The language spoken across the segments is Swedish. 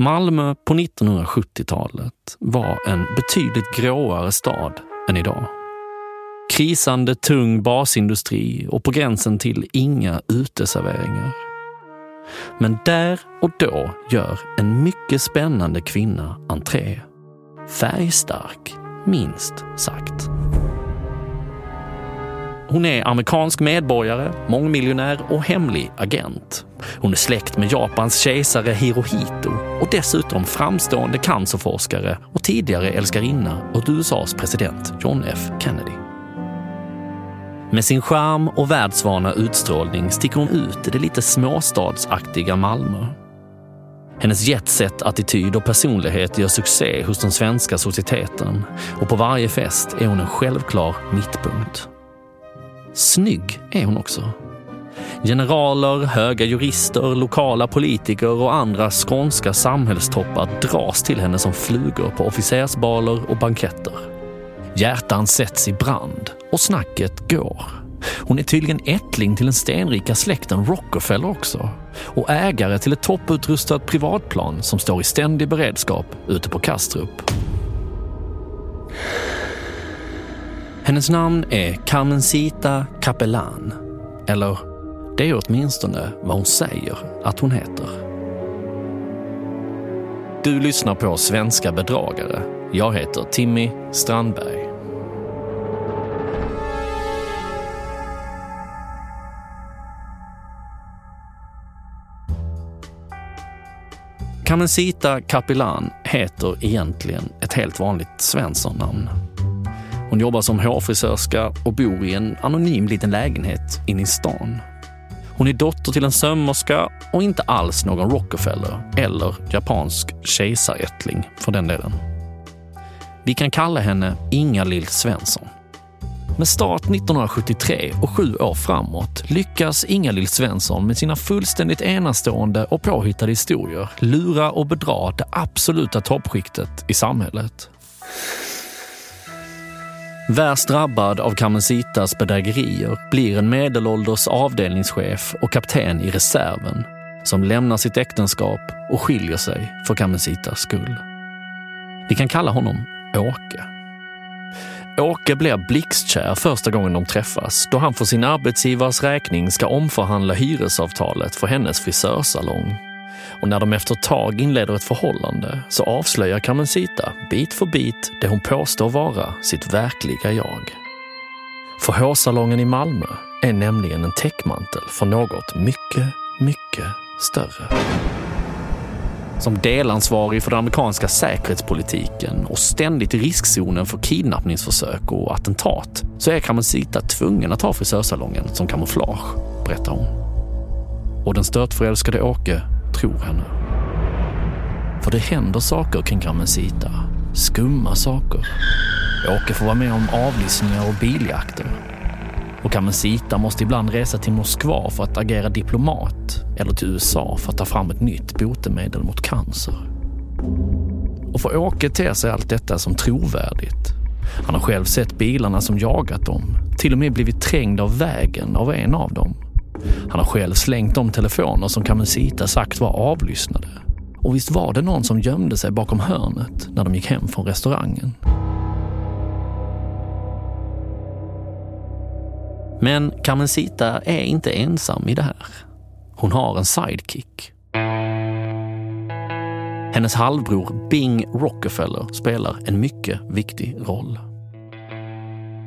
Malmö på 1970-talet var en betydligt gråare stad än idag. Krisande tung basindustri och på gränsen till inga uteserveringar. Men där och då gör en mycket spännande kvinna entré. Färgstark, minst sagt. Hon är amerikansk medborgare, mångmiljonär och hemlig agent. Hon är släkt med Japans kejsare Hirohito och dessutom framstående cancerforskare och tidigare älskarinna åt USAs president John F Kennedy. Med sin charm och världsvana utstrålning sticker hon ut i det lite småstadsaktiga Malmö. Hennes jetset-attityd och personlighet gör succé hos den svenska societeten och på varje fest är hon en självklar mittpunkt. Snygg är hon också. Generaler, höga jurister, lokala politiker och andra skånska samhällstoppar dras till henne som flugor på officersbaler och banketter. Hjärtan sätts i brand och snacket går. Hon är tydligen ättling till den stenrika släkten Rockefeller också och ägare till ett topputrustat privatplan som står i ständig beredskap ute på Kastrup. Hennes namn är Carmencita Capellan. Eller, det är åtminstone vad hon säger att hon heter. Du lyssnar på Svenska bedragare. Jag heter Timmy Strandberg. Carmencita Capellan heter egentligen ett helt vanligt Svensson-namn. Hon jobbar som hårfrisörska och bor i en anonym liten lägenhet inne i stan. Hon är dotter till en sömmerska och inte alls någon Rockefeller eller japansk kejsarättling för den delen. Vi kan kalla henne Inga-Lill Svensson. Med start 1973 och sju år framåt lyckas Inga-Lill Svensson med sina fullständigt enastående och påhittade historier lura och bedra det absoluta toppskiktet i samhället. Värst drabbad av Carmencitas bedrägerier blir en medelålders avdelningschef och kapten i reserven som lämnar sitt äktenskap och skiljer sig för Carmencitas skull. Vi kan kalla honom Åke. Åke blir blixtkär första gången de träffas då han för sin arbetsgivares räkning ska omförhandla hyresavtalet för hennes frisörsalong och när de efter ett tag inleder ett förhållande så avslöjar Carmencita bit för bit det hon påstår vara sitt verkliga jag. För hårsalongen i Malmö är nämligen en täckmantel för något mycket, mycket större. Som delansvarig för den amerikanska säkerhetspolitiken och ständigt i riskzonen för kidnappningsförsök och attentat så är Carmencita tvungen att ha frisörsalongen som kamouflage, berättar hon. Och den störtförälskade Åke tror henne. För det händer saker kring Carmencita. Skumma saker. Åke får vara med om avlyssningar och biljakter. Och Carmencita måste ibland resa till Moskva för att agera diplomat eller till USA för att ta fram ett nytt botemedel mot cancer. Och för Åke ter sig allt detta som trovärdigt. Han har själv sett bilarna som jagat dem, till och med blivit trängd av vägen av en av dem. Han har själv slängt de telefoner som Carmencita sagt var avlyssnade. Och visst var det någon som gömde sig bakom hörnet när de gick hem från restaurangen. Men Carmencita är inte ensam i det här. Hon har en sidekick. Hennes halvbror Bing Rockefeller spelar en mycket viktig roll.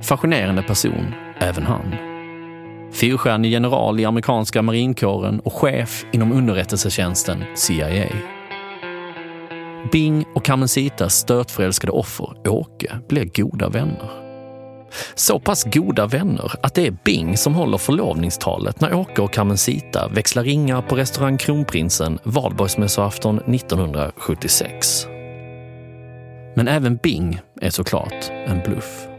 Fascinerande person, även han. Fyrstjärnig general i amerikanska marinkåren och chef inom underrättelsetjänsten CIA. Bing och Carmencitas stötförälskade offer, Åke, blir goda vänner. Så pass goda vänner att det är Bing som håller förlovningstalet när Åke och Carmencita växlar ringar på restaurang Kronprinsen valborgsmässoafton 1976. Men även Bing är såklart en bluff.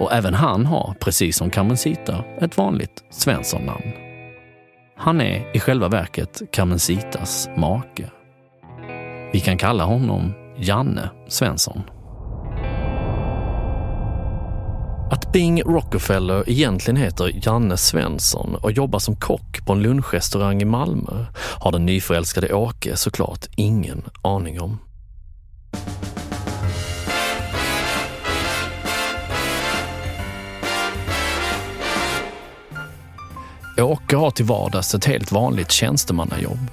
Och även han har, precis som Carmencita, ett vanligt Svensson-namn. Han är i själva verket Carmencitas make. Vi kan kalla honom Janne Svensson. Att Bing Rockefeller egentligen heter Janne Svensson och jobbar som kock på en lunchrestaurang i Malmö har den nyförälskade Åke såklart ingen aning om. Åke har till vardags ett helt vanligt tjänstemannajobb.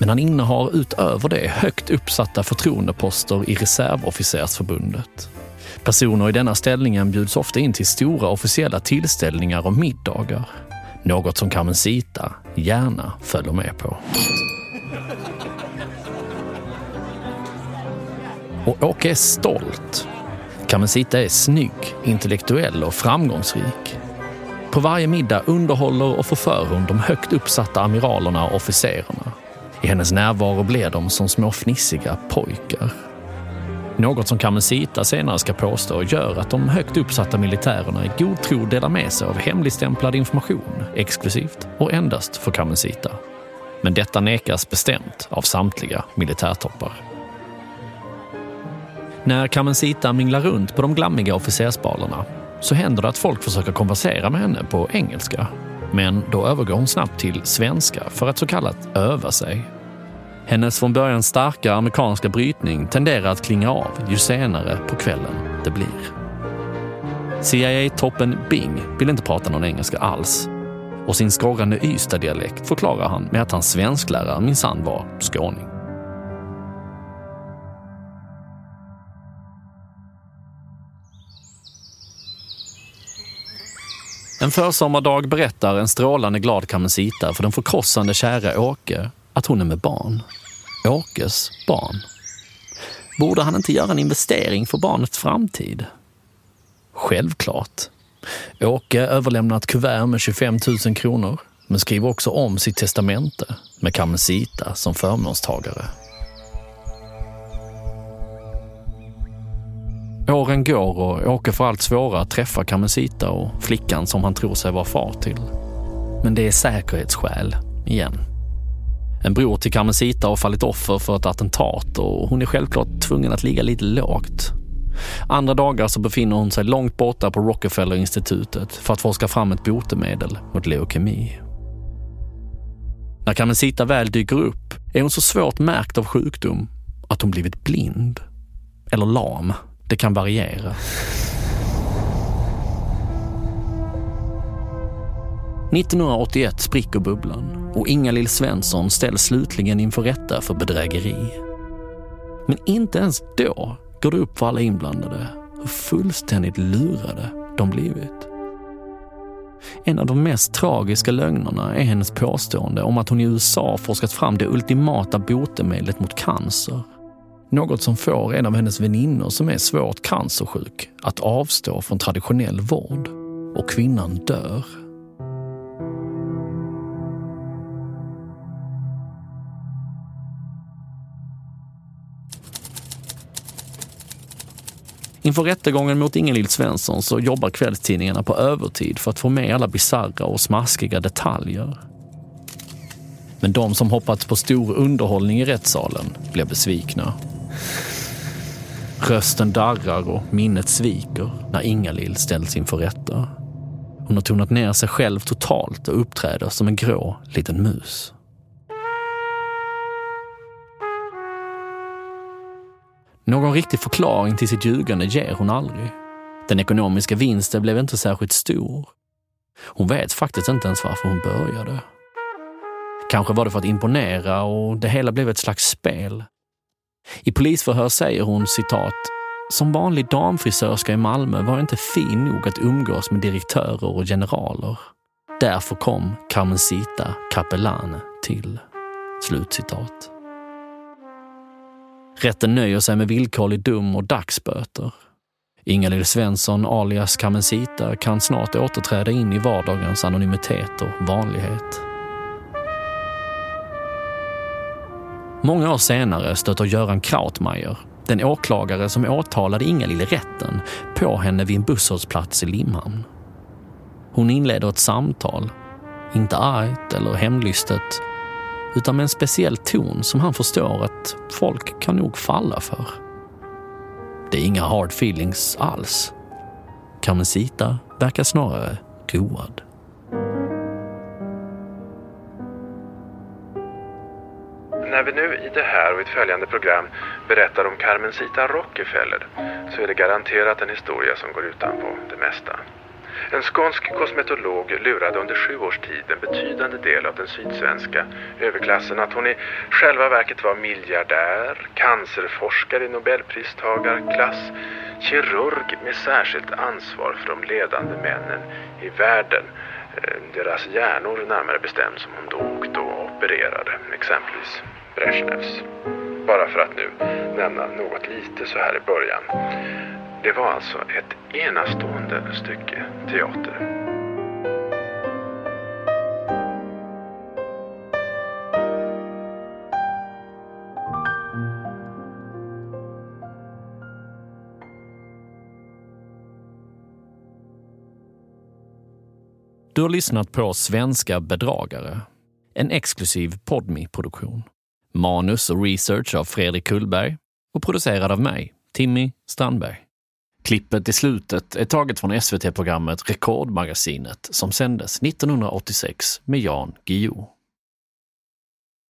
Men han innehar utöver det högt uppsatta förtroendeposter i Reservofficersförbundet. Personer i denna ställningen bjuds ofta in till stora officiella tillställningar och middagar. Något som Carmencita gärna följer med på. Och Åke är stolt. Carmencita är snygg, intellektuell och framgångsrik. På varje middag underhåller och förför hon de högt uppsatta amiralerna och officerarna. I hennes närvaro blir de som små fnissiga pojkar. Något som Kamensita senare ska påstå gör att de högt uppsatta militärerna i god tro delar med sig av hemligstämplad information exklusivt och endast för Kamensita. Men detta nekas bestämt av samtliga militärtoppar. När Kamensita minglar runt på de glammiga officersbalerna så händer det att folk försöker konversera med henne på engelska. Men då övergår hon snabbt till svenska för att så kallat öva sig. Hennes från början starka amerikanska brytning tenderar att klinga av ju senare på kvällen det blir. CIA-toppen Bing vill inte prata någon engelska alls. Och sin skorrande Ystad-dialekt förklarar han med att hans svensklärare minsann var skåning. En försommardag berättar en strålande glad Kamensita för den förkrossande kära Åke att hon är med barn. Åkes barn. Borde han inte göra en investering för barnets framtid? Självklart. Åke överlämnar ett kuvert med 25 000 kronor men skriver också om sitt testamente med Kamensita som förmånstagare. Åren går och Åke får allt svårare att träffa Kamensita och flickan som han tror sig vara far till. Men det är säkerhetsskäl, igen. En bror till Kamensita har fallit offer för ett attentat och hon är självklart tvungen att ligga lite lågt. Andra dagar så befinner hon sig långt borta på Rockefeller-institutet för att forska fram ett botemedel mot leukemi. När Kamensita väl dyker upp är hon så svårt märkt av sjukdom att hon blivit blind. Eller lam. Det kan variera. 1981 spricker bubblan och Inga-Lill Svensson ställs slutligen inför rätta för bedrägeri. Men inte ens då går det upp för alla inblandade hur fullständigt lurade de blivit. En av de mest tragiska lögnerna är hennes påstående om att hon i USA forskat fram det ultimata botemedlet mot cancer. Något som får en av hennes väninnor som är svårt cancersjuk att avstå från traditionell vård. Och kvinnan dör. Inför rättegången mot Ingelill Svensson så jobbar kvällstidningarna på övertid för att få med alla bizarra och smaskiga detaljer. Men de som hoppats på stor underhållning i rättssalen blir besvikna. Rösten darrar och minnet sviker när Ingalill ställs inför rätta. Hon har tonat ner sig själv totalt och uppträder som en grå liten mus. Någon riktig förklaring till sitt ljugande ger hon aldrig. Den ekonomiska vinsten blev inte särskilt stor. Hon vet faktiskt inte ens varför hon började. Kanske var det för att imponera och det hela blev ett slags spel. I polisförhör säger hon citat som vanlig damfrisörska i Malmö var jag inte fin nog att umgås med direktörer och generaler. Därför kom Carmencita Capellane till. Slutcitat. Rätten nöjer sig med villkorlig dom och dagsböter. Ingalill Svensson alias Carmencita kan snart återträda in i vardagens anonymitet och vanlighet. Många år senare stöter Göran Krautmeier, den åklagare som åtalade Ingalill i rätten, på henne vid en busshållplats i Limhamn. Hon inleder ett samtal, inte argt eller hemlystet, utan med en speciell ton som han förstår att folk kan nog falla för. Det är inga hard feelings alls. Carmencita verkar snarare road. Nu i det här och i ett följande program berättar om Carmencita Rockefeller så är det garanterat en historia som går utanpå det mesta. En skånsk kosmetolog lurade under sju års tid en betydande del av den sydsvenska överklassen att hon i själva verket var miljardär, cancerforskare i nobelpristagarklass, kirurg med särskilt ansvar för de ledande männen i världen. Eh, deras hjärnor närmare bestämt som hon då och då opererade, exempelvis Brezhnevs. Bara för att nu nämna något lite så här i början. Det var alltså ett enastående stycke teater. Du har lyssnat på Svenska bedragare, en exklusiv podmi produktion Manus och research av Fredrik Kullberg och producerad av mig, Timmy Strandberg. Klippet i slutet är taget från SVT-programmet Rekordmagasinet som sändes 1986 med Jan Guillou.